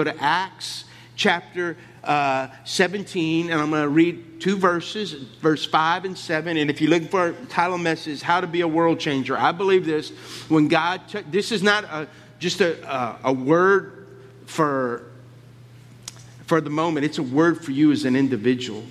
Go to Acts chapter uh, 17, and I'm going to read two verses, verse 5 and 7. And if you're looking for a title message, How to Be a World Changer, I believe this. When God, t- this is not a, just a, a, a word for, for the moment, it's a word for you as an individual.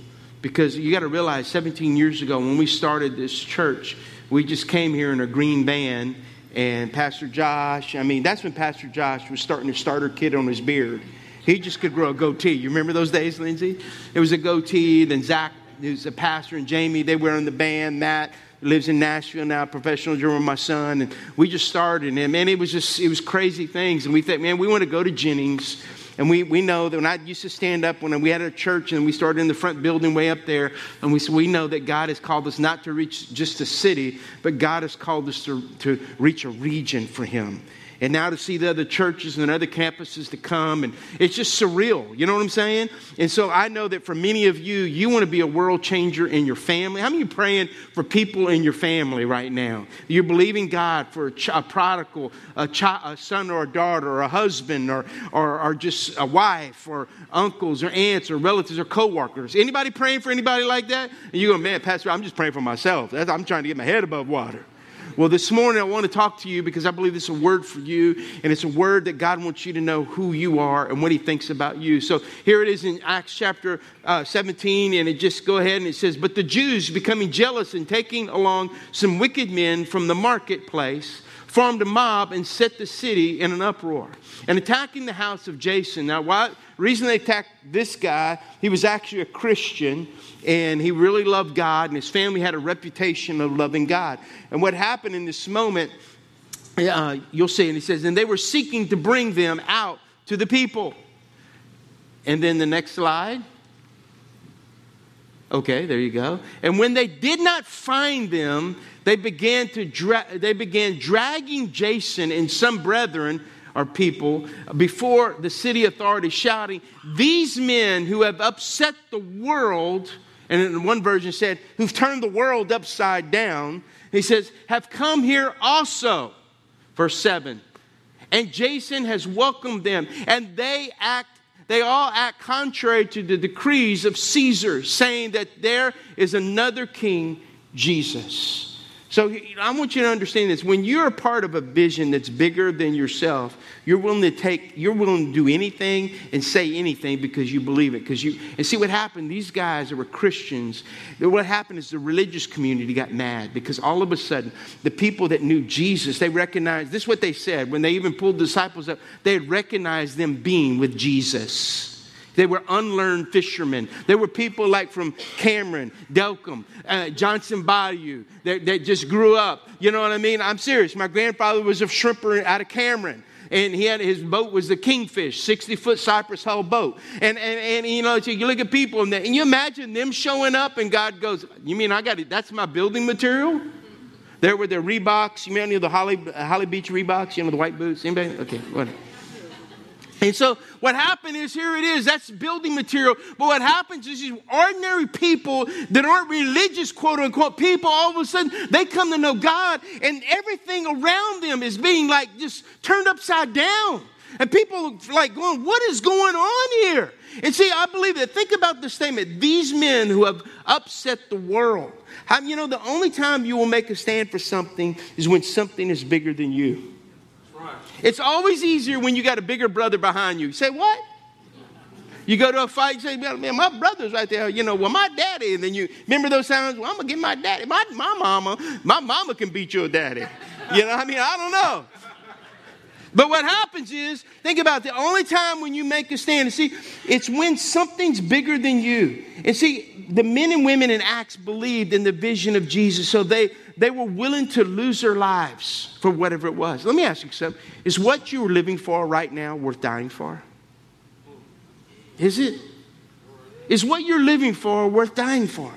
Because you got to realize 17 years ago when we started this church, we just came here in a green van, and Pastor Josh, I mean, that's when Pastor Josh was starting to start starter kid on his beard. He just could grow a goatee. You remember those days, Lindsay? It was a goatee. Then Zach, who's a pastor, and Jamie, they were in the band. Matt lives in Nashville now, professional drummer, my son. And we just started. And man, it was just, it was crazy things. And we thought, man, we want to go to Jennings. And we, we know that when I used to stand up when we had a church and we started in the front building way up there, and we, we know that God has called us not to reach just a city, but God has called us to, to reach a region for Him and now to see the other churches and other campuses to come and it's just surreal you know what i'm saying? And so i know that for many of you you want to be a world changer in your family. How many praying for people in your family right now? You're believing god for a, ch- a prodigal a, ch- a, son or a daughter or a husband or, or, or just a wife or uncles or aunts or relatives or co-workers. Anybody praying for anybody like that? And you go man pastor i'm just praying for myself. I'm trying to get my head above water well, this morning I want to talk to you because I believe this is a word for you, and it's a word that God wants you to know who you are and what He thinks about you. So here it is in Acts chapter uh, 17, and it just go ahead and it says, But the Jews, becoming jealous and taking along some wicked men from the marketplace, formed a mob and set the city in an uproar and attacking the house of Jason. Now, why? Reason they attacked this guy, he was actually a Christian and he really loved God, and his family had a reputation of loving God. And what happened in this moment, uh, you'll see, and he says, and they were seeking to bring them out to the people. And then the next slide. Okay, there you go. And when they did not find them, they began to dra- they began dragging Jason and some brethren or people before the city authorities, shouting, These men who have upset the world, and in one version said, who've turned the world upside down, he says, have come here also. Verse 7. And Jason has welcomed them, and they act they all act contrary to the decrees of Caesar, saying that there is another king, Jesus. So I want you to understand this. When you're a part of a vision that's bigger than yourself, you're willing to take, you're willing to do anything and say anything because you believe it. Because you and see what happened. These guys that were Christians, what happened is the religious community got mad because all of a sudden the people that knew Jesus, they recognized. This is what they said when they even pulled disciples up. They recognized them being with Jesus. They were unlearned fishermen. There were people like from Cameron, Delcambre, uh, Johnson Bayou that, that just grew up. You know what I mean? I'm serious. My grandfather was a shrimper out of Cameron and he had his boat was the kingfish 60 foot cypress hull boat and, and, and you know so you look at people and, they, and you imagine them showing up and god goes you mean i got it that's my building material there were the reeboks you remember the holly, holly beach reeboks you know the white boots anybody okay whatever and so what happened is here it is, that's building material. But what happens is these ordinary people that aren't religious, quote unquote, people, all of a sudden they come to know God and everything around them is being like just turned upside down. And people like going, what is going on here? And see, I believe that. Think about the statement. These men who have upset the world. How, you know, the only time you will make a stand for something is when something is bigger than you. It's always easier when you got a bigger brother behind you. You say, What? You go to a fight, you say, Man, my brother's right there. You know, well, my daddy. And then you remember those times, Well, I'm going to get my daddy. My, my mama, my mama can beat your daddy. You know, what I mean, I don't know. But what happens is, think about it, the only time when you make a stand, and see, it's when something's bigger than you. And see, the men and women in Acts believed in the vision of Jesus, so they, they were willing to lose their lives for whatever it was. Let me ask you something. Is what you're living for right now worth dying for? Is it? Is what you're living for worth dying for?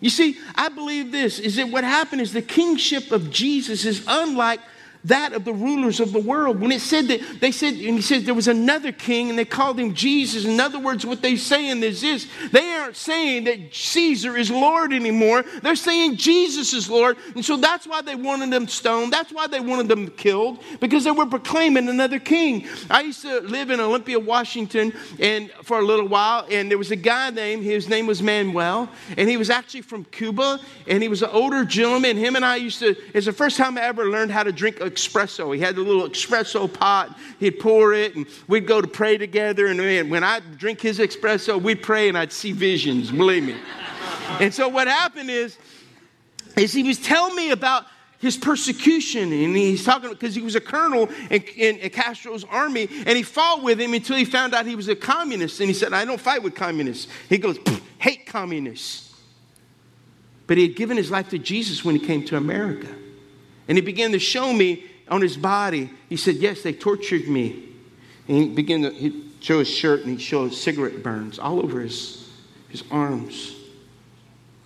You see, I believe this is that what happened is the kingship of Jesus is unlike that of the rulers of the world. When it said that, they said, and he said there was another king and they called him Jesus. In other words, what they're saying is this they aren't saying that Caesar is Lord anymore. They're saying Jesus is Lord. And so that's why they wanted them stoned. That's why they wanted them killed, because they were proclaiming another king. I used to live in Olympia, Washington, and for a little while, and there was a guy named, his name was Manuel, and he was actually from Cuba, and he was an older gentleman. Him and I used to, it's the first time I ever learned how to drink espresso. He had a little espresso pot. He'd pour it, and we'd go to pray together. And man, when I'd drink his espresso, we'd pray, and I'd see visions. Believe me. and so what happened is, is he was telling me about his persecution. And he's talking because he was a colonel in, in, in, Castro's army, and he fought with him until he found out he was a communist. And he said, I don't fight with communists. He goes, hate communists. But he had given his life to Jesus when he came to America. And he began to show me on his body. He said, Yes, they tortured me. And he began to he show his shirt and he showed cigarette burns all over his, his arms.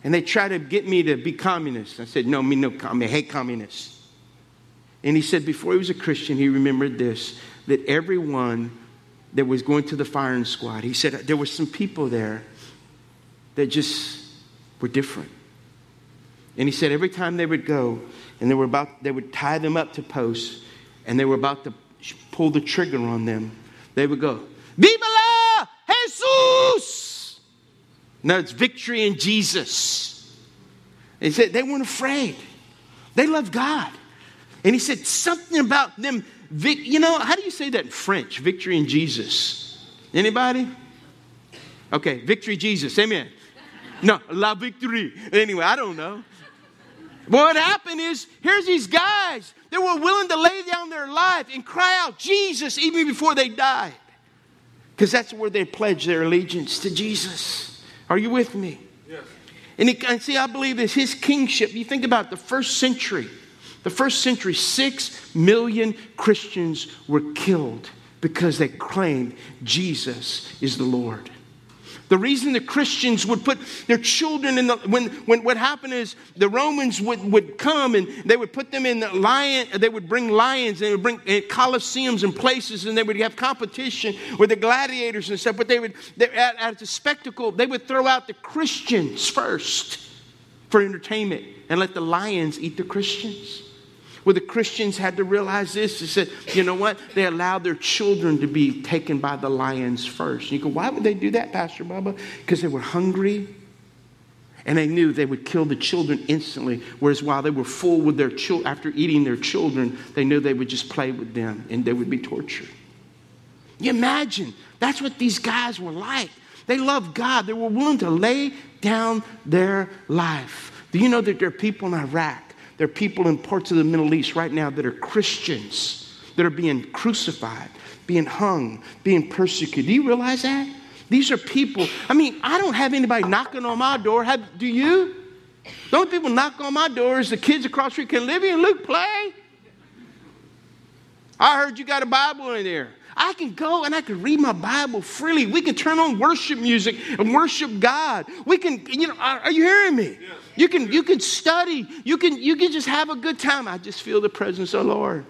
And they tried to get me to be communist. I said, No, me no communist. I hate communists. And he said, before he was a Christian, he remembered this that everyone that was going to the firing squad, he said, there were some people there that just were different. And he said, every time they would go, and they were about, they would tie them up to posts, and they were about to pull the trigger on them. They would go, Viva la Jesus! No, it's victory in Jesus. He said they weren't afraid. They loved God. And he said something about them, you know, how do you say that in French? Victory in Jesus. Anybody? Okay, victory Jesus. Amen. No, la victory. Anyway, I don't know. What happened is, here's these guys that were willing to lay down their life and cry out Jesus even before they died. Because that's where they pledged their allegiance to Jesus. Are you with me? Yes. And, he, and see, I believe this his kingship. You think about the first century. The first century, six million Christians were killed because they claimed Jesus is the Lord. The reason the Christians would put their children in the, when, when what happened is the Romans would, would come and they would put them in the lion, they would bring lions, they would bring uh, coliseums and places and they would have competition with the gladiators and stuff, but they would, they, at, at the spectacle, they would throw out the Christians first for entertainment and let the lions eat the Christians where the Christians had to realize this. They said, you know what? They allowed their children to be taken by the lions first. And you go, why would they do that, Pastor Bubba? Because they were hungry and they knew they would kill the children instantly. Whereas while they were full with their children, after eating their children, they knew they would just play with them and they would be tortured. You imagine, that's what these guys were like. They loved God. They were willing to lay down their life. Do you know that there are people in Iraq there are people in parts of the Middle East right now that are Christians that are being crucified, being hung, being persecuted. Do you realize that? These are people. I mean, I don't have anybody knocking on my door. Have, do you? The only people knock on my door is the kids across the street. Can Livy and Luke play? I heard you got a Bible in there. I can go and I can read my Bible freely. We can turn on worship music and worship God. We can, you know, are, you hearing me? Yes. You can, you can study. You can, you can just have a good time. I just feel the presence of the Lord.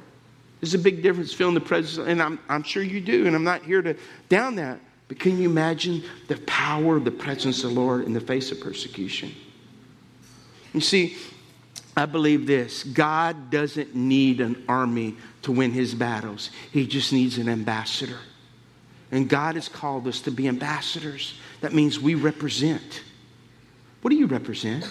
There's a big difference feeling the presence, and I'm, I'm sure you do, and I'm not here to down that. But can you imagine the power of the presence of the Lord in the face of persecution? You see, I believe this God doesn't need an army to win his battles, he just needs an ambassador. And God has called us to be ambassadors. That means we represent. What do you represent?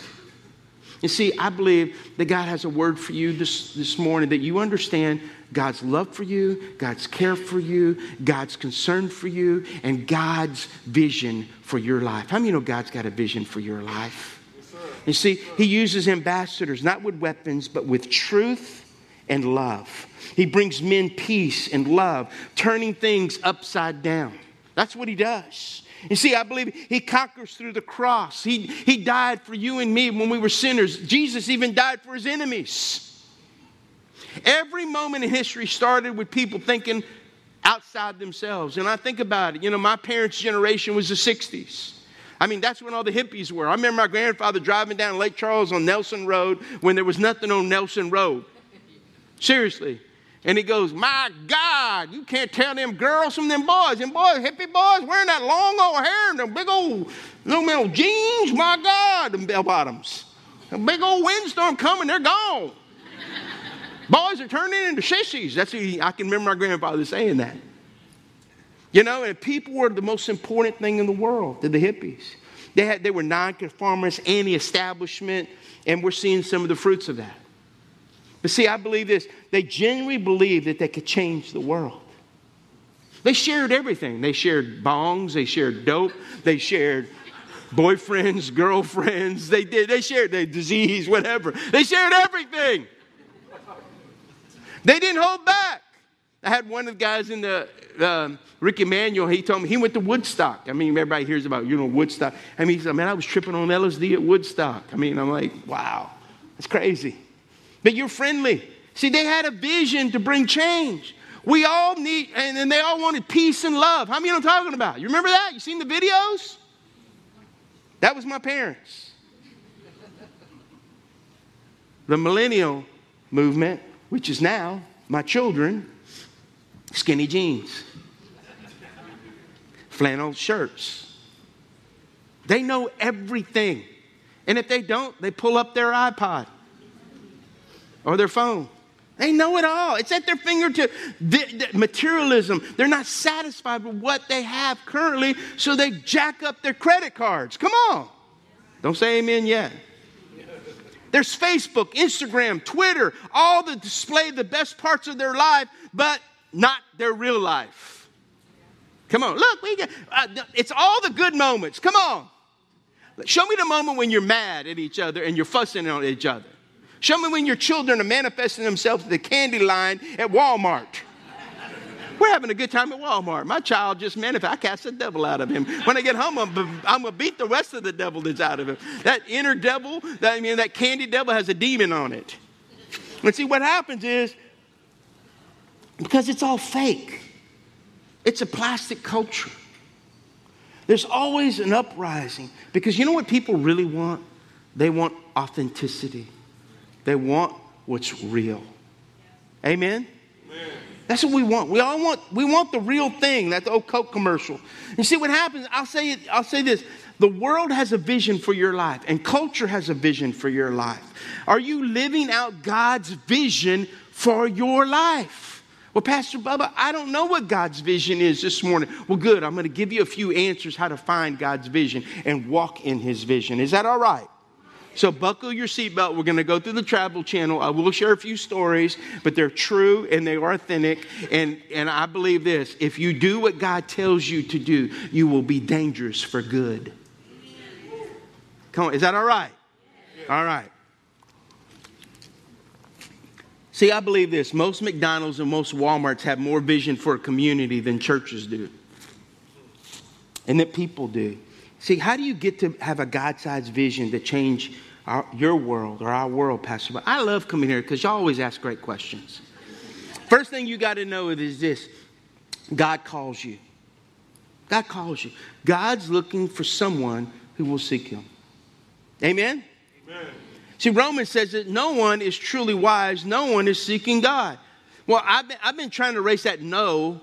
You see, I believe that God has a word for you this, this morning that you understand God's love for you, God's care for you, God's concern for you, and God's vision for your life. How many know God's got a vision for your life? You see, he uses ambassadors not with weapons, but with truth and love. He brings men peace and love, turning things upside down. That's what he does. You see, I believe he conquers through the cross. He, he died for you and me when we were sinners. Jesus even died for his enemies. Every moment in history started with people thinking outside themselves. And I think about it. You know, my parents' generation was the 60s. I mean, that's when all the hippies were. I remember my grandfather driving down Lake Charles on Nelson Road when there was nothing on Nelson Road. Seriously. And he goes, My God, you can't tell them girls from them boys. Them boys, hippie boys, wearing that long old hair and them big old, little old jeans. My God, them bell bottoms. A big old windstorm coming, they're gone. boys are turning into sissies. That's what I can remember my grandfather saying that. You know, and people were the most important thing in the world to the hippies. They, had, they were nonconformists, anti establishment, and we're seeing some of the fruits of that. But see, I believe this they genuinely believed that they could change the world. They shared everything. They shared bongs, they shared dope, they shared boyfriends, girlfriends, they did, they shared their disease, whatever. They shared everything. They didn't hold back. I had one of the guys in the uh, Ricky Manuel. He told me he went to Woodstock. I mean, everybody hears about you know Woodstock. I mean, he said, "Man, I was tripping on LSD at Woodstock." I mean, I'm like, "Wow, that's crazy." But you're friendly. See, they had a vision to bring change. We all need, and, and they all wanted peace and love. How many I'm talking about? You remember that? You seen the videos? That was my parents. The millennial movement, which is now my children, skinny jeans, flannel shirts. They know everything. And if they don't, they pull up their iPod or their phone. They know it all. It's at their fingertip. The, the materialism. They're not satisfied with what they have currently, so they jack up their credit cards. Come on. Don't say amen yet. There's Facebook, Instagram, Twitter, all that display the best parts of their life, but not their real life. Come on, look, we get, uh, it's all the good moments. Come on. Show me the moment when you're mad at each other and you're fussing on each other. Show me when your children are manifesting themselves at the candy line at Walmart. We're having a good time at Walmart. My child just manifested. I cast the devil out of him. When I get home, I'm, I'm going to beat the rest of the devil that's out of him. That inner devil, that, I mean, that candy devil has a demon on it. And see, what happens is, because it's all fake, it's a plastic culture. There's always an uprising. Because you know what people really want? They want authenticity. They want what's real. Amen? Amen? That's what we want. We all want, we want the real thing, that old Coke commercial. You see what happens? I'll say it, I'll say this. The world has a vision for your life, and culture has a vision for your life. Are you living out God's vision for your life? Well, Pastor Bubba, I don't know what God's vision is this morning. Well, good. I'm going to give you a few answers how to find God's vision and walk in his vision. Is that all right? So buckle your seatbelt. We're going to go through the travel channel. I will share a few stories, but they're true and they are authentic. And, and I believe this if you do what God tells you to do, you will be dangerous for good. Come on, is that all right? All right. See, I believe this most McDonald's and most Walmarts have more vision for a community than churches do, and that people do. See, how do you get to have a God sized vision to change our, your world or our world, Pastor. But I love coming here because y'all always ask great questions. First thing you got to know is this God calls you. God calls you. God's looking for someone who will seek him. Amen? Amen? See, Romans says that no one is truly wise, no one is seeking God. Well, I've been, I've been trying to erase that no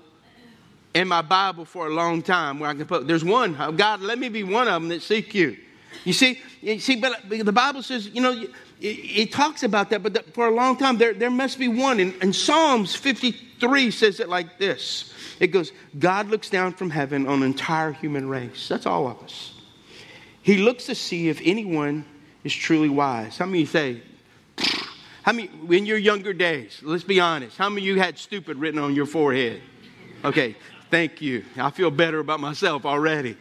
in my Bible for a long time where I can put, there's one, God, let me be one of them that seek you. You see, you see, but the Bible says, you know, it, it talks about that, but the, for a long time, there, there must be one. And, and Psalms 53 says it like this it goes, God looks down from heaven on entire human race. That's all of us. He looks to see if anyone is truly wise. How many say, how many, in your younger days, let's be honest, how many of you had stupid written on your forehead? Okay, thank you. I feel better about myself already.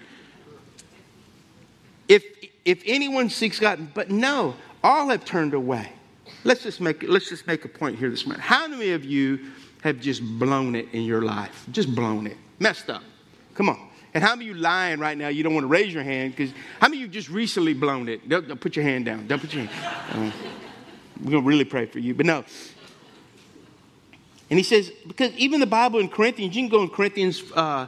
If, if anyone seeks God, but no, all have turned away. Let's just make, let's just make a point here this morning. How many of you have just blown it in your life? Just blown it, messed up. Come on. And how many of you lying right now? You don't want to raise your hand because how many of you just recently blown it? Don't, don't put your hand down. Don't put your hand. Uh, we're gonna really pray for you, but no. And he says because even the Bible in Corinthians, you can go in Corinthians, uh,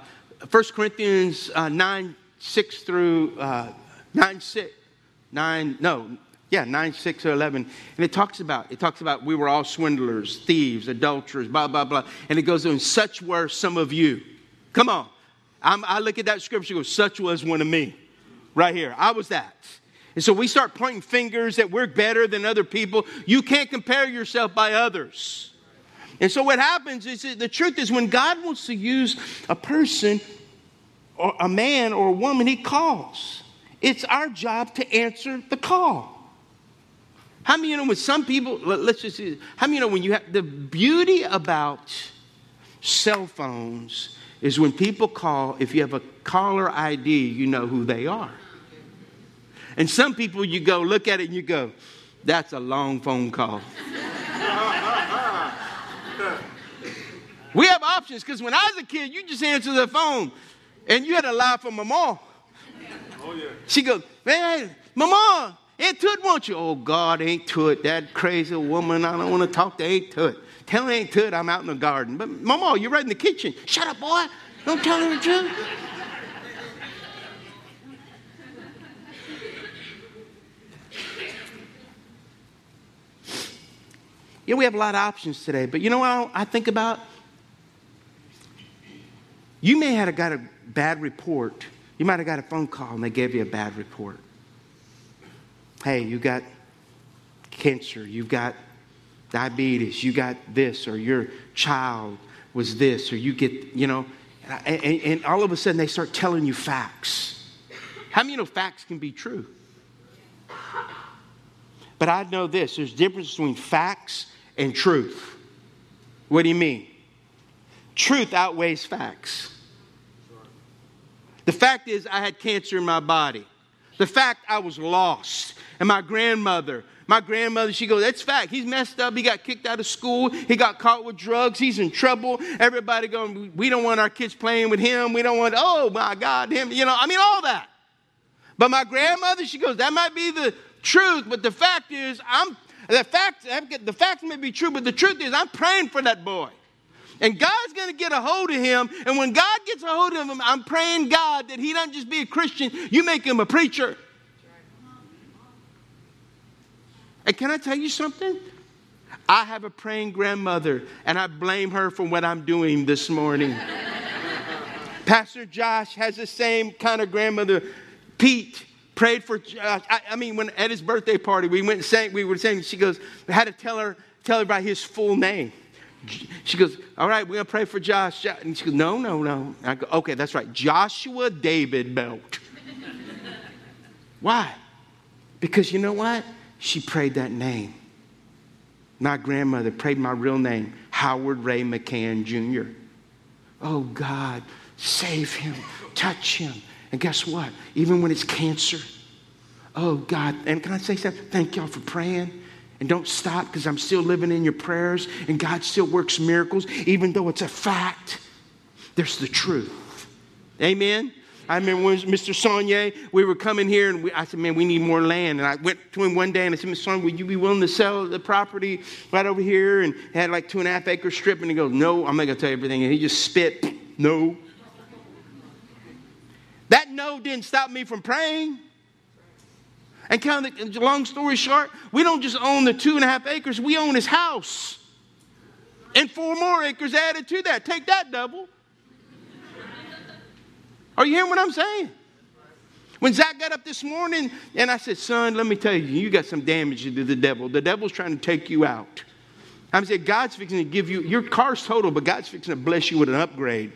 1 Corinthians uh, nine six through uh, 9 6, 9, no, Yeah, 9, 6, or 11. And it talks about, it talks about we were all swindlers, thieves, adulterers, blah, blah, blah. And it goes on, such were some of you. Come on. I'm, i look at that scripture, go, such was one of me. Right here. I was that. And so we start pointing fingers that we're better than other people. You can't compare yourself by others. And so what happens is the truth is when God wants to use a person or a man or a woman, he calls. It's our job to answer the call. How many you know when some people, let's just see, how many you know when you have the beauty about cell phones is when people call, if you have a caller ID, you know who they are. And some people, you go look at it and you go, that's a long phone call. we have options because when I was a kid, you just answer the phone and you had to lie for mama. She goes, man, mama, Aunt Tut wants you. Oh, God, Ain't Tut, that crazy woman. I don't want to talk to Ain't Tut. Tell Ain't Tut I'm out in the garden. But, Mama, you're right in the kitchen. Shut up, boy. Don't tell her the truth. Yeah, we have a lot of options today, but you know what I think about? You may have got a bad report. You might have got a phone call and they gave you a bad report. Hey, you got cancer, you've got diabetes, you got this, or your child was this, or you get, you know, and, and all of a sudden they start telling you facts. How many you know facts can be true? But I know this there's a difference between facts and truth. What do you mean? Truth outweighs facts. The fact is, I had cancer in my body. The fact I was lost. And my grandmother, my grandmother, she goes, That's fact. He's messed up. He got kicked out of school. He got caught with drugs. He's in trouble. Everybody going, We don't want our kids playing with him. We don't want, oh my God, him. You know, I mean, all that. But my grandmother, she goes, That might be the truth, but the fact is, I'm the fact, the facts may be true, but the truth is, I'm praying for that boy. And God's going to get a hold of him. And when God gets a hold of him, I'm praying God that he doesn't just be a Christian, you make him a preacher. And can I tell you something? I have a praying grandmother, and I blame her for what I'm doing this morning. Pastor Josh has the same kind of grandmother. Pete, prayed for Josh. I, I, mean when at his birthday party we went and sang we were saying she goes I had to tell her tell her by his full name she goes all right we're going to pray for josh. And she goes no no no. I go okay that's right. Joshua david belt. Why? Because you know what? She prayed that name. My grandmother prayed my real name howard ray mccann jr oh god save him touch him. And guess what? Even when it's cancer, oh God, and can I say something? Thank y'all for praying. And don't stop because I'm still living in your prayers and God still works miracles, even though it's a fact. There's the truth. Amen. I remember when Mr. Saunier, we were coming here and we, I said, man, we need more land. And I went to him one day and I said, Mr. Saunier, would you be willing to sell the property right over here? And had like two and a half acre strip. And he goes, no, I'm not going to tell you everything. And he just spit, no. That no didn't stop me from praying. And kind of long story short, we don't just own the two and a half acres, we own his house. And four more acres added to that. Take that double. Are you hearing what I'm saying? When Zach got up this morning and I said, Son, let me tell you, you got some damage to the devil. The devil's trying to take you out. I'm saying, God's fixing to give you, your car's total, but God's fixing to bless you with an upgrade.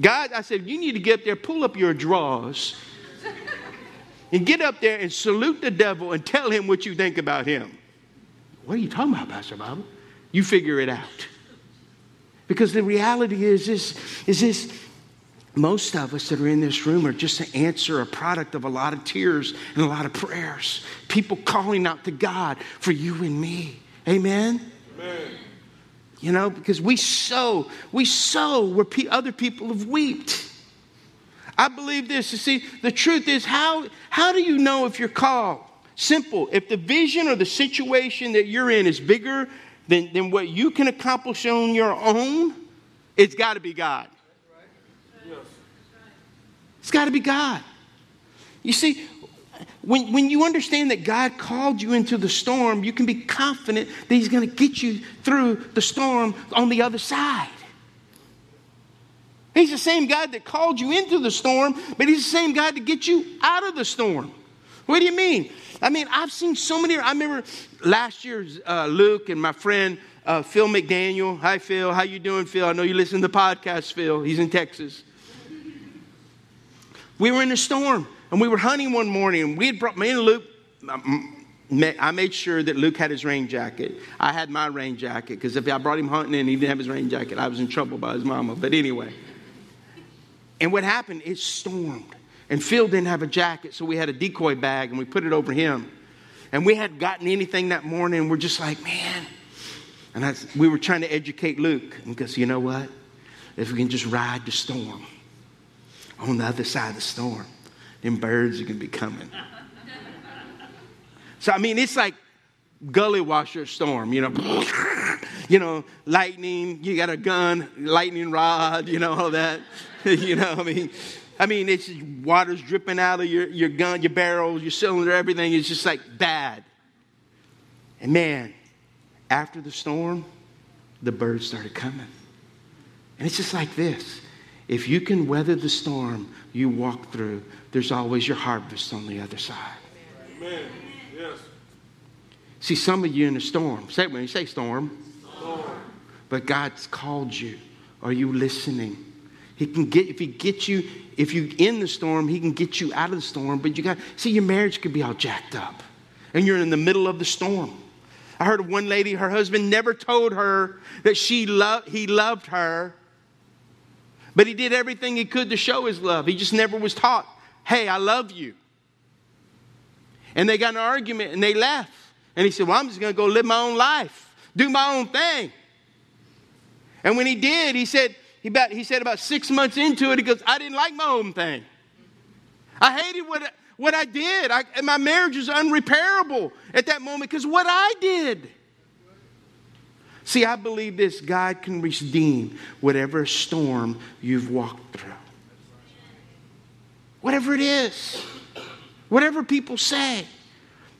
God, I said, you need to get up there, pull up your drawers, and get up there and salute the devil and tell him what you think about him. What are you talking about, Pastor Bob? You figure it out. Because the reality is this, is this most of us that are in this room are just to answer a product of a lot of tears and a lot of prayers. People calling out to God for you and me. Amen? Amen. You know, because we sow, we sow where other people have wept. I believe this. You see, the truth is, how, how do you know if you're called? Simple. If the vision or the situation that you're in is bigger than, than what you can accomplish on your own, it's got to be God. It's got to be God. You see, when, when you understand that God called you into the storm, you can be confident that He's going to get you through the storm on the other side. He's the same God that called you into the storm, but He's the same God to get you out of the storm. What do you mean? I mean, I've seen so many. I remember last year, uh, Luke and my friend uh, Phil McDaniel. Hi, Phil. How you doing, Phil? I know you listen to the podcast, Phil. He's in Texas. We were in a storm, and we were hunting one morning, and we had brought me and Luke. I made sure that Luke had his rain jacket. I had my rain jacket because if I brought him hunting and he didn't have his rain jacket, I was in trouble by his mama. But anyway. And what happened? It stormed. And Phil didn't have a jacket, so we had a decoy bag and we put it over him. And we hadn't gotten anything that morning. We're just like, man. And I, we were trying to educate Luke because you know what? If we can just ride the storm on the other side of the storm, then birds are going to be coming. so, I mean, it's like gully washer storm, you know, you know, lightning, you got a gun, lightning rod, you know, all that. you know, I mean, I mean, it's water's dripping out of your, your gun, your barrels, your cylinder, everything is just like bad. And man, after the storm, the birds started coming. And it's just like this. If you can weather the storm you walk through, there's always your harvest on the other side. Amen. Yes. See, some of you in a storm. Say when you say storm. Storm. But God's called you. Are you listening? He can get if he gets you if you in the storm, he can get you out of the storm. But you got see your marriage could be all jacked up, and you're in the middle of the storm. I heard of one lady, her husband never told her that she loved he loved her, but he did everything he could to show his love. He just never was taught, "Hey, I love you." And they got an argument and they left. And he said, "Well, I'm just going to go live my own life, do my own thing." And when he did, he said, he, about, he said about six months into it, he goes, I didn't like my own thing. I hated what, what I did. I, my marriage was unrepairable at that moment because what I did. See, I believe this God can redeem whatever storm you've walked through. Whatever it is, whatever people say.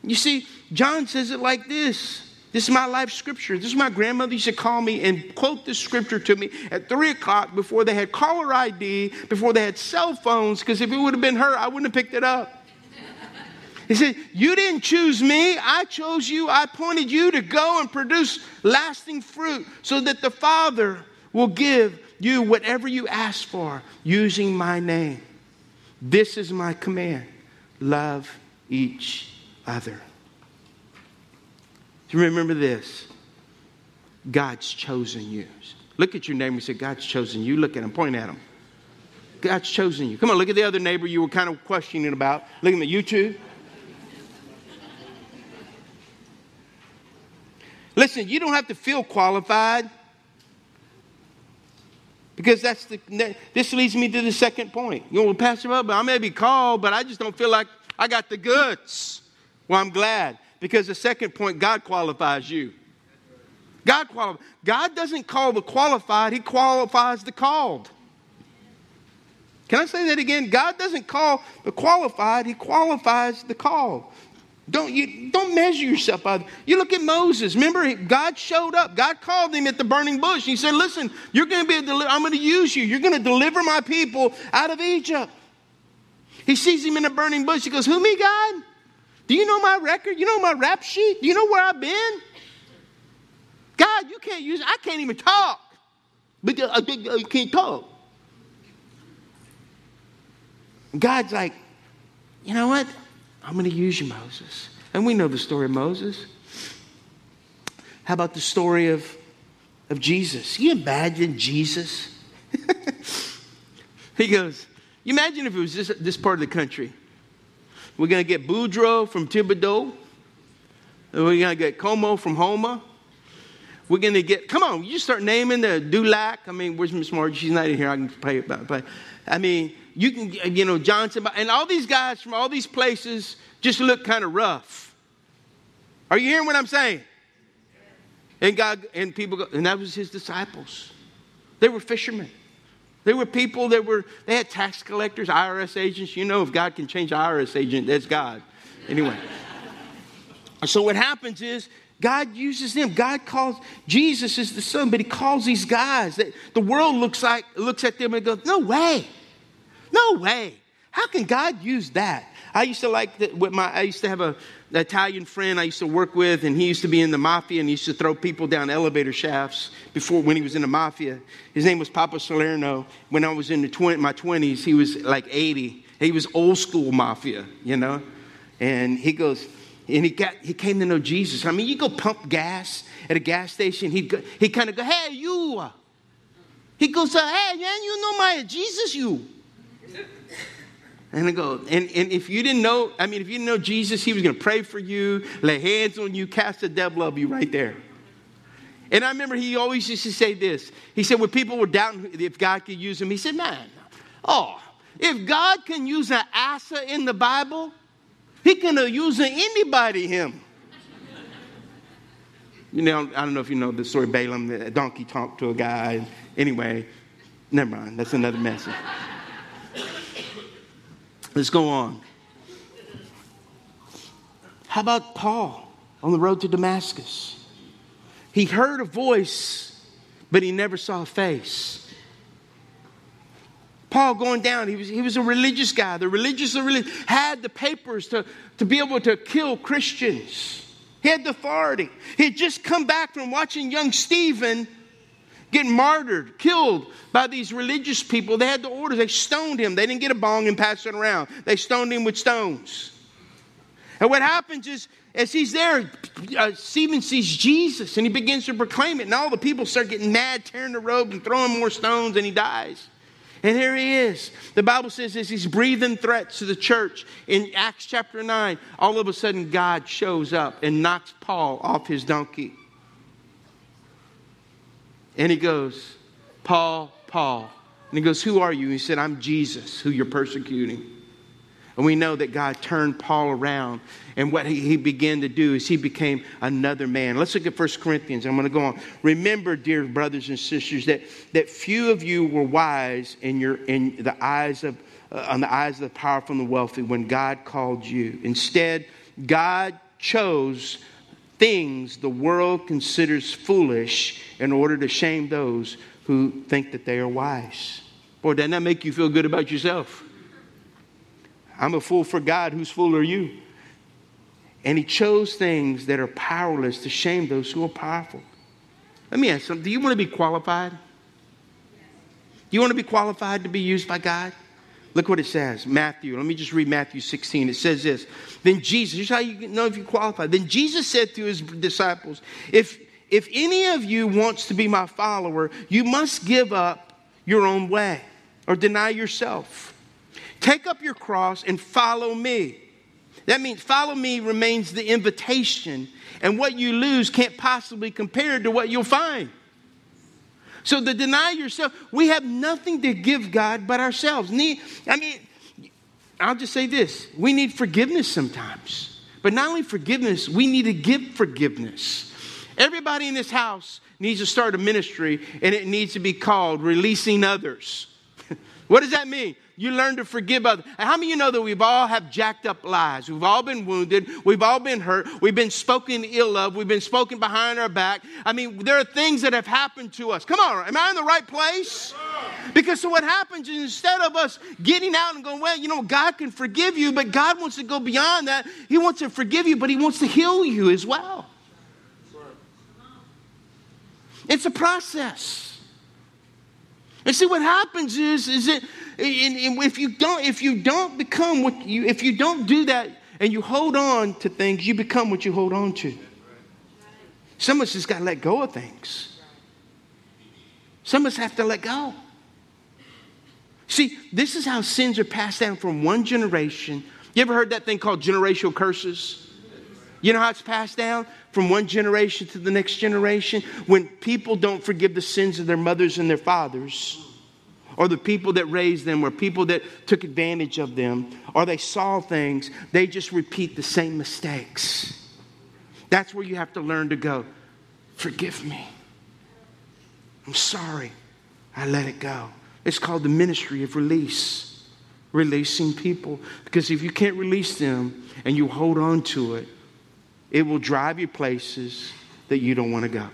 You see, John says it like this this is my life scripture. This is my grandmother used to call me and quote this scripture to me at three o'clock before they had caller ID, before they had cell phones, because if it would have been her, I wouldn't have picked it up. He said, You didn't choose me, I chose you. I appointed you to go and produce lasting fruit so that the Father will give you whatever you ask for using my name. This is my command love each other. Remember this? God's chosen you. Look at your neighbor and say, God's chosen you. Look at him, point at him. God's chosen you. Come on, look at the other neighbor you were kind of questioning about. Look at me, you too. Listen, you don't have to feel qualified because that's the this leads me to the second point. You know, well, Pastor, but I may be called, but I just don't feel like I got the goods. Well, I'm glad because the second point, God qualifies you. God qualifies. God doesn't call the qualified, He qualifies the called. Can I say that again? God doesn't call the qualified, He qualifies the called. Don't you don't measure yourself by you look at Moses. Remember, God showed up. God called him at the burning bush. He said, Listen, you're gonna be a deli- I'm gonna use you. You're gonna deliver my people out of Egypt. He sees him in a burning bush. He goes, Who me, God? Do you know my record? You know my rap sheet? Do you know where I've been? God, you can't use. I can't even talk. But uh, you can't talk. God's like, you know what? I'm going to use you, Moses. And we know the story of Moses. How about the story of, of Jesus? Can you imagine Jesus? he goes, you imagine if it was this, this part of the country. We're going to get Boudreaux from Thibodaux. We're going to get Comeaux from Houma. We're going to get, come on, you start naming the Dulac. I mean, where's Miss Margie? She's not in here. I can play about it. I mean, you can, you know, Johnson, and all these guys from all these places just look kind of rough. Are you hearing what I'm saying? And God, and people, go, and that was his disciples. They were fishermen. There were people that were, they had tax collectors, IRS agents. You know, if God can change an IRS agent, that's God. Anyway. So what happens is God uses them. God calls Jesus is the son, but he calls these guys that the world looks like looks at them and goes, No way. No way. How can God use that? I used to like that with my I used to have a an Italian friend I used to work with, and he used to be in the mafia and he used to throw people down elevator shafts before when he was in the mafia. His name was Papa Salerno. When I was in the 20, my 20s, he was like 80. He was old school mafia, you know? And he goes, and he got he came to know Jesus. I mean, you go pump gas at a gas station, he'd go, he kind of go, hey, you. He goes, hey, man, you know my Jesus, you. And I go, and, and if you didn't know, I mean, if you didn't know Jesus, he was going to pray for you, lay hands on you, cast the devil of you right there. And I remember he always used to say this. He said, when people were doubting if God could use him, he said, man, oh, if God can use an Asa in the Bible, he can use anybody him. You know, I don't know if you know the story of Balaam, the donkey talked to a guy. Anyway, never mind. That's another message. Let's go on. How about Paul on the road to Damascus? He heard a voice, but he never saw a face. Paul going down, he was, he was a religious guy. The religious had the papers to, to be able to kill Christians. He had the authority. He had just come back from watching young Stephen get martyred, killed by these religious people. They had the orders. They stoned him. They didn't get a bong and pass it around. They stoned him with stones. And what happens is, as he's there, uh, Stephen sees Jesus and he begins to proclaim it. And all the people start getting mad, tearing the robe and throwing more stones, and he dies. And here he is. The Bible says as he's breathing threats to the church in Acts chapter 9, all of a sudden God shows up and knocks Paul off his donkey. And he goes, Paul, Paul. And he goes, Who are you? And He said, I'm Jesus, who you're persecuting. And we know that God turned Paul around. And what he, began to do is he became another man. Let's look at 1 Corinthians. I'm going to go on. Remember, dear brothers and sisters, that, that few of you were wise in, your, in the eyes of, uh, on the eyes of the powerful and the wealthy when God called you. Instead, God chose things the world considers foolish in order to shame those who think that they are wise. Boy, doesn't that make you feel good about yourself? I'm a fool for God. Whose fool are you? And he chose things that are powerless to shame those who are powerful. Let me ask something. Do you want to be qualified? Do you want to be qualified to be used by God? Look what it says. Matthew. Let me just read Matthew 16. It says this. Then Jesus, here's how you know if you qualify. Then Jesus said to his disciples, if, if any of you wants to be my follower, you must give up your own way or deny yourself Take up your cross and follow me. That means follow me remains the invitation, and what you lose can't possibly compare to what you'll find. So to deny yourself, we have nothing to give God but ourselves. Need, I mean, I'll just say this we need forgiveness sometimes. But not only forgiveness, we need to give forgiveness. Everybody in this house needs to start a ministry, and it needs to be called Releasing Others. What does that mean? You learn to forgive others. How many of you know that we've all have jacked up lives? We've all been wounded. We've all been hurt. We've been spoken ill of. We've been spoken behind our back. I mean, there are things that have happened to us. Come on, am I in the right place? Because so what happens is instead of us getting out and going, well, you know, God can forgive you, but God wants to go beyond that. He wants to forgive you, but He wants to heal you as well. It's a process. And see what happens is, is that if you don't, if you don't become what you, if you don't do that and you hold on to things, you become what you hold on to. Some of us just got to let go of things. Some of us have to let go. See, this is how sins are passed down from one generation. You ever heard that thing called generational curses? You know how it's passed down from one generation to the next generation? When people don't forgive the sins of their mothers and their fathers, or the people that raised them, or people that took advantage of them, or they saw things, they just repeat the same mistakes. That's where you have to learn to go, forgive me. I'm sorry. I let it go. It's called the ministry of release. releasing people. Because if you can't release them and you hold on to it, it will drive you places that you don't want to go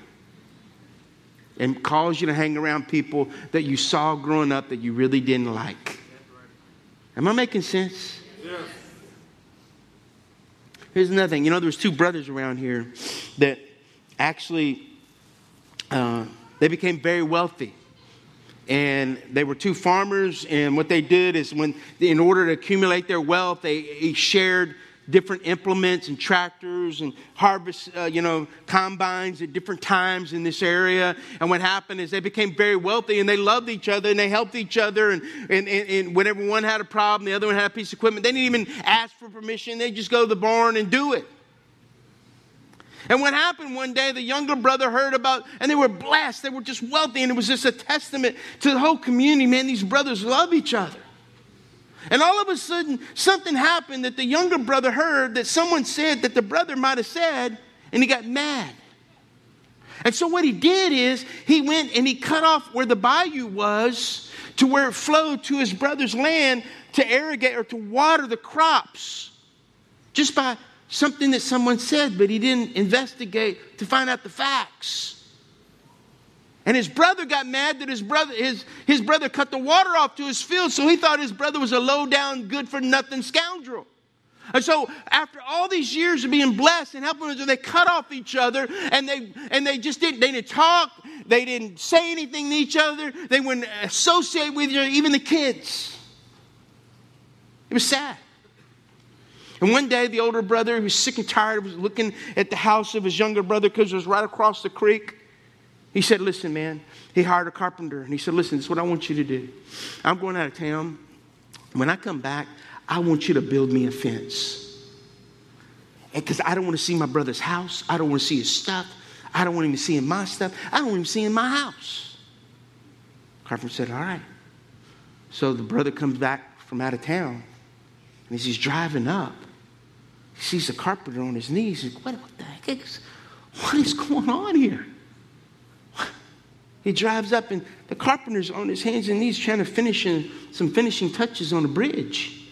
and cause you to hang around people that you saw growing up that you really didn't like. Am I making sense? Yes. Here's another thing. You know, there was two brothers around here that actually uh, they became very wealthy and they were two farmers and what they did is when in order to accumulate their wealth they shared different implements and tractors and harvest, uh, you know, combines at different times in this area. And what happened is they became very wealthy and they loved each other and they helped each other. And, and, and, and whenever one had a problem, the other one had a piece of equipment, they didn't even ask for permission. They just go to the barn and do it. And what happened one day, the younger brother heard about, and they were blessed. They were just wealthy, and it was just a testament to the whole community. Man, these brothers love each other. And all of a sudden, something happened that the younger brother heard that someone said that the brother might have said, and he got mad. And so, what he did is he went and he cut off where the bayou was to where it flowed to his brother's land to irrigate or to water the crops just by something that someone said, but he didn't investigate to find out the facts. And his brother got mad that his brother, his, his brother cut the water off to his field, so he thought his brother was a low down, good for nothing scoundrel. And so, after all these years of being blessed and helping, each they cut off each other, and they and they just didn't they didn't talk, they didn't say anything to each other, they wouldn't associate with each other, even the kids. It was sad. And one day, the older brother, he was sick and tired, was looking at the house of his younger brother because it was right across the creek. He said, Listen, man, he hired a carpenter. And he said, Listen, this is what I want you to do. I'm going out of town. When I come back, I want you to build me a fence. Because I don't want to see my brother's house. I don't want to see his stuff. I don't want him to see my stuff. I don't want him to see my house. Carpenter said, All right. So the brother comes back from out of town. And as he's driving up, he sees the carpenter on his knees. He's like, what, what the heck is, what is going on here? He drives up, and the carpenter's on his hands and knees trying to finish some finishing touches on a bridge.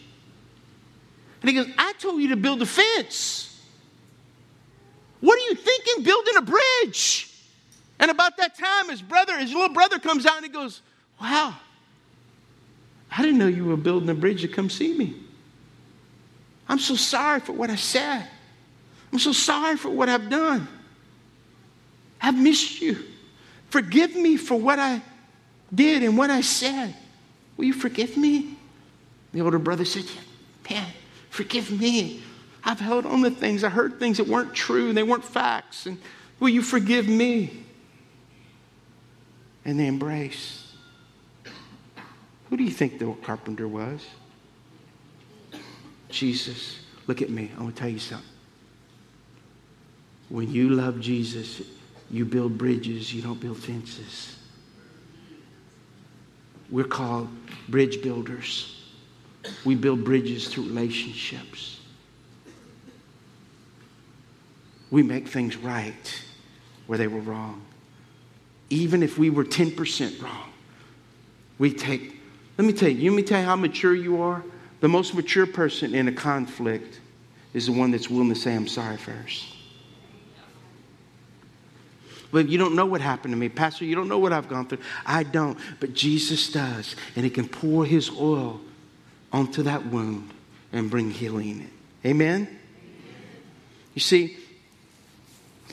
And he goes, I told you to build a fence. What are you thinking building a bridge? And about that time, his brother, his little brother comes out and he goes, Wow, I didn't know you were building a bridge to come see me. I'm so sorry for what I said. I'm so sorry for what I've done. I've missed you. Forgive me for what I did and what I said. Will you forgive me? The older brother said, yeah, Man, forgive me. I've held on to things. I heard things that weren't true, they weren't facts. And will you forgive me? And they embrace. Who do you think the carpenter was? Jesus. Look at me. I want to tell you something. When you love Jesus, you build bridges, you don't build fences. We're called bridge builders. We build bridges through relationships. We make things right where they were wrong. Even if we were 10% wrong, we take, let me tell you, let me tell you how mature you are. The most mature person in a conflict is the one that's willing to say, I'm sorry first. But you don't know what happened to me. Pastor, you don't know what I've gone through. I don't. But Jesus does. And he can pour his oil onto that wound and bring healing. Amen? You see,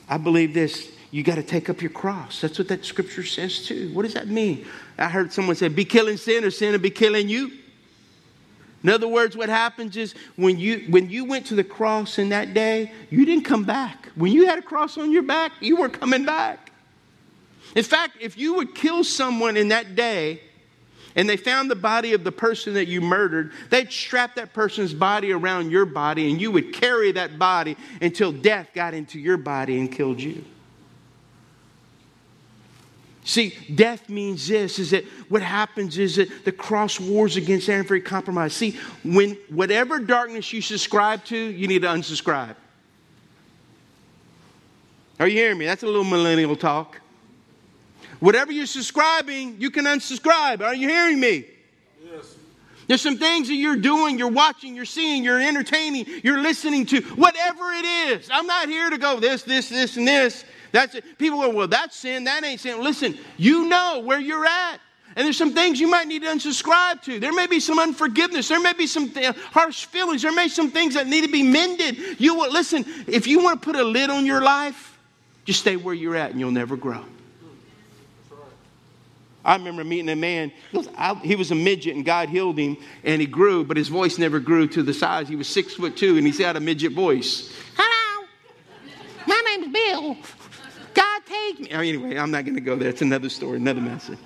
I believe this. You got to take up your cross. That's what that scripture says too. What does that mean? I heard someone say, be killing sin or sin will be killing you. In other words, what happens is when you, when you went to the cross in that day, you didn't come back. When you had a cross on your back, you were coming back. In fact, if you would kill someone in that day and they found the body of the person that you murdered, they'd strap that person's body around your body and you would carry that body until death got into your body and killed you. See, death means this is that what happens is that the cross wars against every compromise. See, when whatever darkness you subscribe to, you need to unsubscribe. Are you hearing me? That's a little millennial talk. Whatever you're subscribing, you can unsubscribe. Are you hearing me? Yes. There's some things that you're doing, you're watching, you're seeing, you're entertaining, you're listening to, whatever it is. I'm not here to go this, this, this, and this. That's it. People go, well, that's sin, that ain't sin. Listen, you know where you're at. And there's some things you might need to unsubscribe to. There may be some unforgiveness. There may be some th- harsh feelings. There may be some things that need to be mended. You will listen. If you want to put a lid on your life, just stay where you're at, and you'll never grow. I remember meeting a man. He was, a midget, and God healed him, and he grew, but his voice never grew to the size. He was six foot two, and he had a midget voice. Hello, my name's Bill. God take me. Oh, anyway, I'm not going to go there. It's another story, another message.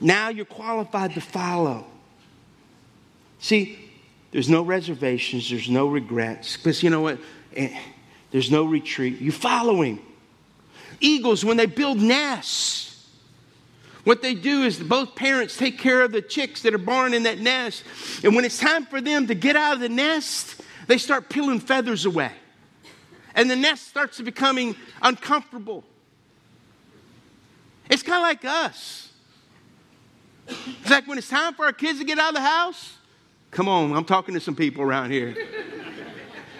Now you're qualified to follow. See, there's no reservations, there's no regrets, because you know what? Eh, there's no retreat. You follow him. Eagles, when they build nests, what they do is both parents take care of the chicks that are born in that nest. And when it's time for them to get out of the nest, they start peeling feathers away. And the nest starts to becoming uncomfortable. It's kind of like us. It's like when it's time for our kids to get out of the house. Come on, I'm talking to some people around here.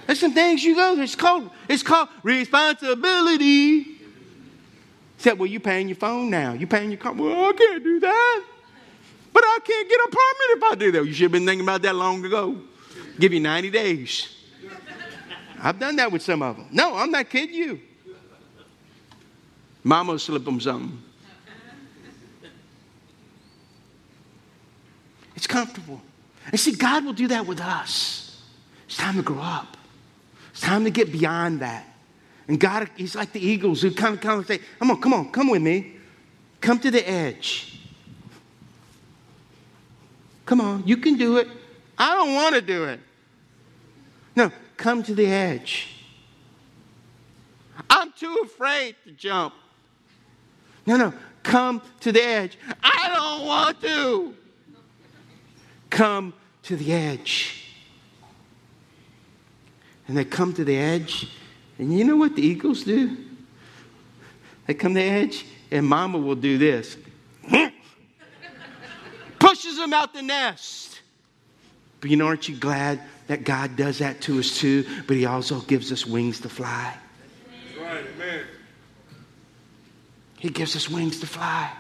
There's some things you go. It's called it's called responsibility. Said, well, you're paying your phone now. You're paying your car. Well, I can't do that. But I can't get a permit if I do that. You should have been thinking about that long ago. Give you 90 days. I've done that with some of them. No, I'm not kidding you. Mama slip them something. It's comfortable. And see, God will do that with us. It's time to grow up. It's time to get beyond that. And God, He's like the eagles who kind of, kind of say, Come on, come on, come with me. Come to the edge. Come on, you can do it. I don't want to do it. No, come to the edge. I'm too afraid to jump. No, no, come to the edge. I don't want to come to the edge. And they come to the edge, and you know what the eagles do? They come to the edge, and mama will do this pushes them out the nest. But you know, aren't you glad that God does that to us too? But He also gives us wings to fly. Right, amen. He gives us wings to fly.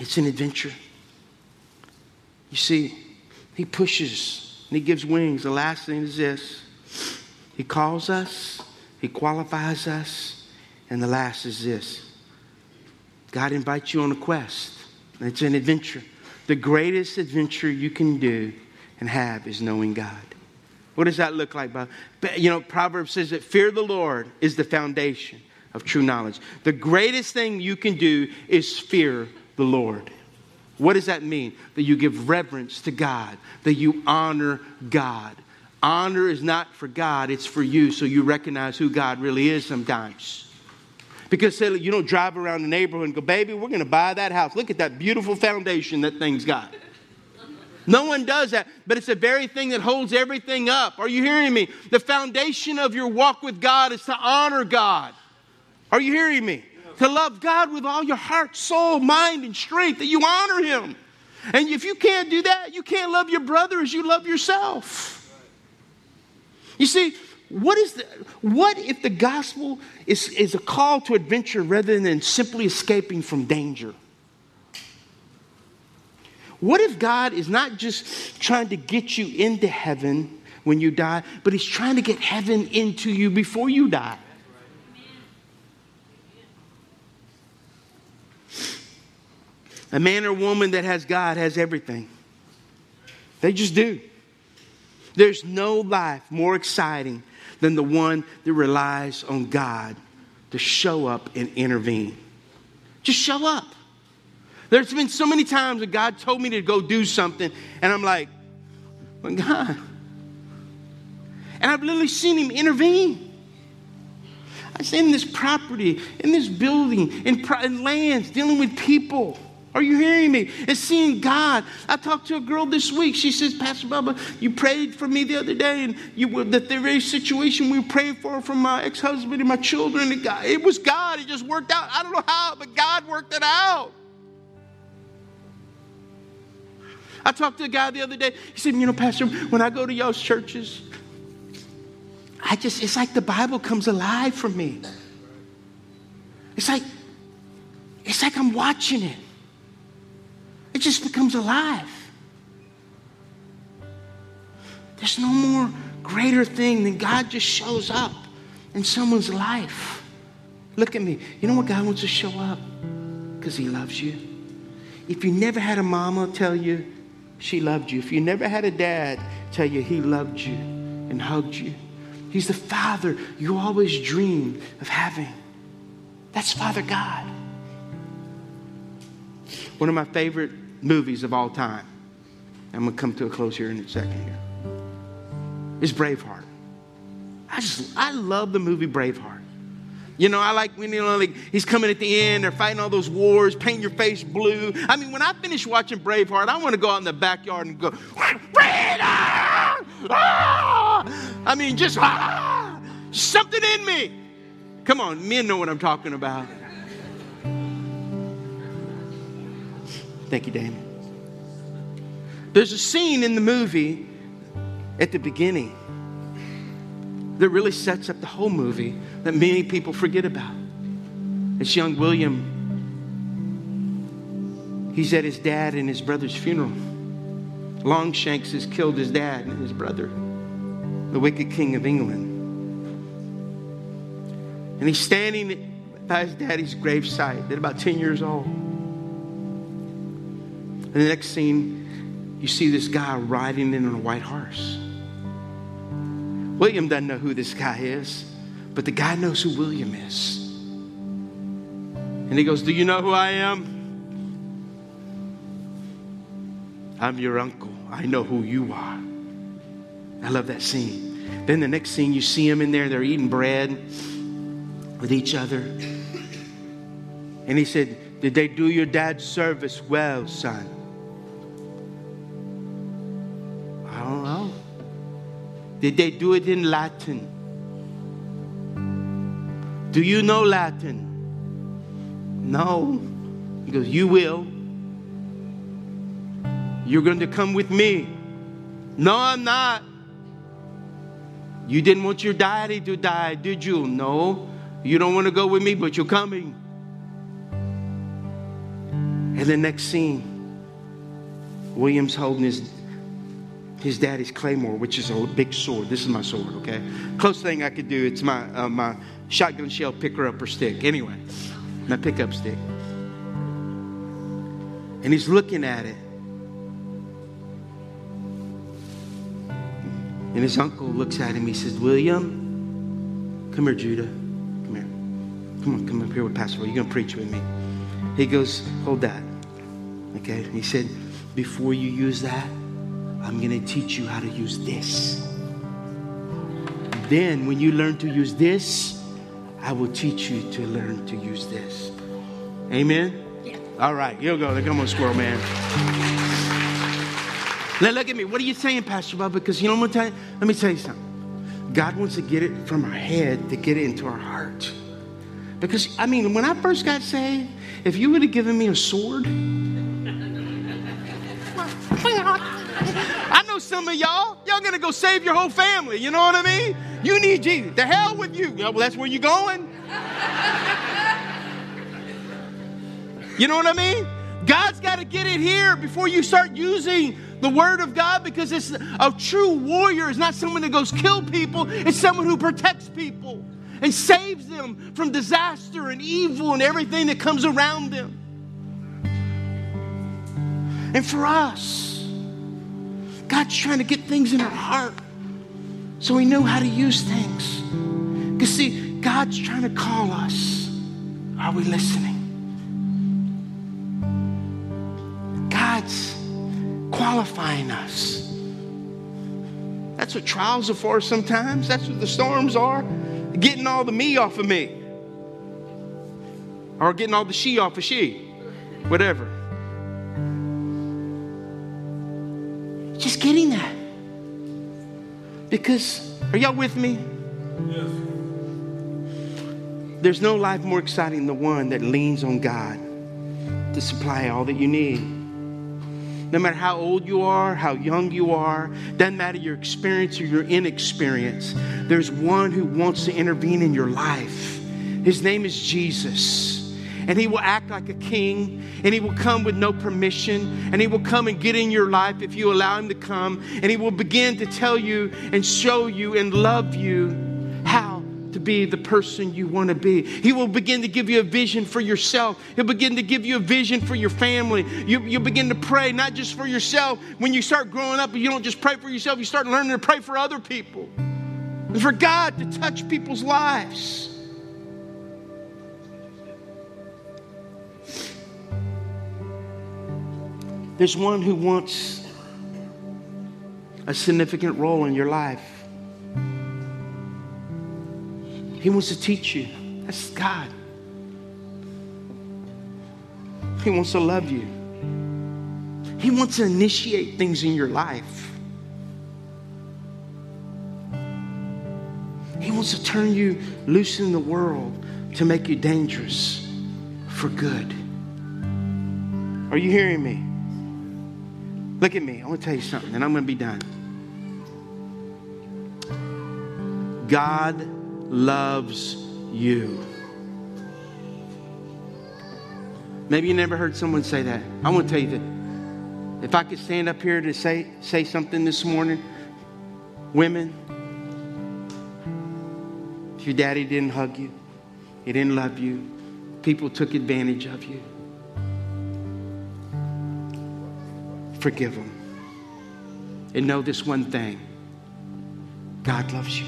It's an adventure. You see, he pushes and he gives wings. The last thing is this He calls us, He qualifies us, and the last is this God invites you on a quest. It's an adventure. The greatest adventure you can do and have is knowing God. What does that look like? Bob? You know, Proverbs says that fear of the Lord is the foundation of true knowledge. The greatest thing you can do is fear the Lord. What does that mean? That you give reverence to God, that you honor God. Honor is not for God, it's for you, so you recognize who God really is sometimes. Because say, you don't drive around the neighborhood and go, baby, we're going to buy that house. Look at that beautiful foundation that thing's got. No one does that, but it's the very thing that holds everything up. Are you hearing me? The foundation of your walk with God is to honor God. Are you hearing me? to love God with all your heart, soul, mind, and strength, that you honor Him. And if you can't do that, you can't love your brother as you love yourself. You see, what, is the, what if the gospel is, is a call to adventure rather than simply escaping from danger? What if God is not just trying to get you into heaven when you die, but He's trying to get heaven into you before you die? A man or woman that has God has everything. They just do. There's no life more exciting than the one that relies on God to show up and intervene. Just show up. There's been so many times that God told me to go do something, and I'm like, well, God. And I've literally seen Him intervene. I've seen this property, in this building, in, in lands, dealing with people. Are you hearing me? And seeing God. I talked to a girl this week. She says, Pastor Bubba, you prayed for me the other day, and you were that the very situation we were praying for from my ex-husband and my children. And God, it was God. It just worked out. I don't know how, but God worked it out. I talked to a guy the other day. He said, You know, Pastor, when I go to y'all's churches, I just, it's like the Bible comes alive for me. It's like, it's like I'm watching it. It just becomes alive. There's no more greater thing than God just shows up in someone's life. Look at me. You know what God wants to show up? Because He loves you. If you never had a mama tell you she loved you, if you never had a dad tell you he loved you and hugged you, He's the Father you always dreamed of having. That's Father God. One of my favorite movies of all time, I'm going to come to a close here in a second here, is Braveheart. I just, I love the movie Braveheart. You know, I like when, you know, like he's coming at the end, they're fighting all those wars, paint your face blue. I mean, when I finish watching Braveheart, I want to go out in the backyard and go, freedom! Ah! I mean, just ah! something in me. Come on, men know what I'm talking about. Thank you, Damon. There's a scene in the movie at the beginning that really sets up the whole movie that many people forget about. It's young William. He's at his dad and his brother's funeral. Longshanks has killed his dad and his brother, the wicked king of England. And he's standing by his daddy's gravesite at about 10 years old. And the next scene, you see this guy riding in on a white horse. William doesn't know who this guy is, but the guy knows who William is. And he goes, Do you know who I am? I'm your uncle. I know who you are. I love that scene. Then the next scene, you see him in there, they're eating bread with each other. And he said, Did they do your dad's service well, son? Did they do it in Latin? Do you know Latin? No. He goes, You will. You're going to come with me. No, I'm not. You didn't want your daddy to die, did you? No. You don't want to go with me, but you're coming. And the next scene, William's holding his, his daddy's claymore, which is a big sword. This is my sword, okay? Close thing I could do, it's my, uh, my shotgun shell picker upper stick. Anyway, my pickup stick. And he's looking at it. And his uncle looks at him. He says, William, come here, Judah. Come here. Come on, come up here with Pastor. You're going to preach with me. He goes, Hold that. Okay? He said, Before you use that, I'm going to teach you how to use this. Then, when you learn to use this, I will teach you to learn to use this. Amen? Yeah. All right, you'll go. Come on, squirrel man. Now look at me. What are you saying, Pastor Bob? Because you know what I'm gonna tell you? Let me tell you something. God wants to get it from our head to get it into our heart. Because I mean, when I first got saved, if you would have given me a sword, some of y'all, y'all gonna go save your whole family. You know what I mean? You need Jesus. The hell with you. well, that's where you're going. You know what I mean? God's got to get it here before you start using the word of God because it's a true warrior is not someone that goes kill people, it's someone who protects people and saves them from disaster and evil and everything that comes around them. And for us, God's trying to get things in our heart so we know how to use things. Because, see, God's trying to call us. Are we listening? God's qualifying us. That's what trials are for sometimes. That's what the storms are. Getting all the me off of me. Or getting all the she off of she. Whatever. Just getting that. Because, are y'all with me? Yes. There's no life more exciting than the one that leans on God to supply all that you need. no matter how old you are, how young you are, doesn't matter your experience or your inexperience, there's one who wants to intervene in your life. His name is Jesus. And he will act like a king, and he will come with no permission, and he will come and get in your life if you allow him to come, and he will begin to tell you and show you and love you how to be the person you want to be. He will begin to give you a vision for yourself. He'll begin to give you a vision for your family. You, you begin to pray not just for yourself. When you start growing up, you don't just pray for yourself, you start learning to pray for other people. And for God to touch people's lives. There's one who wants a significant role in your life. He wants to teach you. That's God. He wants to love you. He wants to initiate things in your life. He wants to turn you loose in the world to make you dangerous for good. Are you hearing me? Look at me. I want to tell you something, and I'm going to be done. God loves you. Maybe you never heard someone say that. I want to tell you that if I could stand up here to say, say something this morning, women, if your daddy didn't hug you, he didn't love you, people took advantage of you, forgive them. And know this one thing God loves you.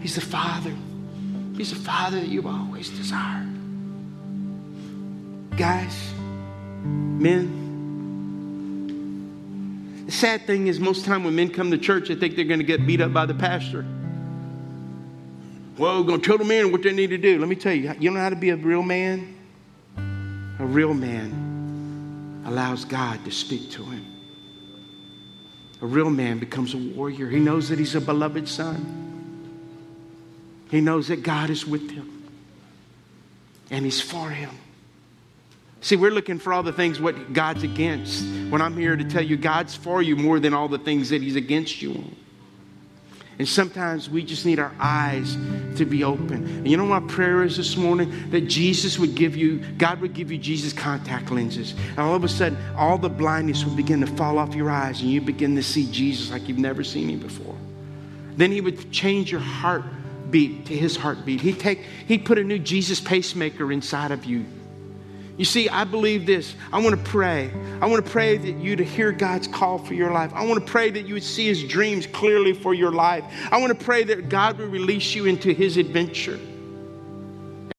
He's the Father. He's the Father that you've always desired. Guys, men, the sad thing is, most time when men come to church, they think they're going to get beat up by the pastor. Well, we're going to tell the men what they need to do. Let me tell you, you know how to be a real man? A real man allows God to speak to him. A real man becomes a warrior. He knows that he's a beloved son. He knows that God is with him and he's for him. See, we're looking for all the things what God's against. When I'm here to tell you God's for you more than all the things that he's against you on. And sometimes we just need our eyes to be open. And you know what prayer is this morning? That Jesus would give you, God would give you Jesus contact lenses. And all of a sudden, all the blindness would begin to fall off your eyes and you begin to see Jesus like you've never seen him before. Then he would change your heartbeat to his heartbeat. He'd, take, he'd put a new Jesus pacemaker inside of you. You see, I believe this. I want to pray. I want to pray that you to hear God's call for your life. I want to pray that you would see his dreams clearly for your life. I want to pray that God would release you into his adventure.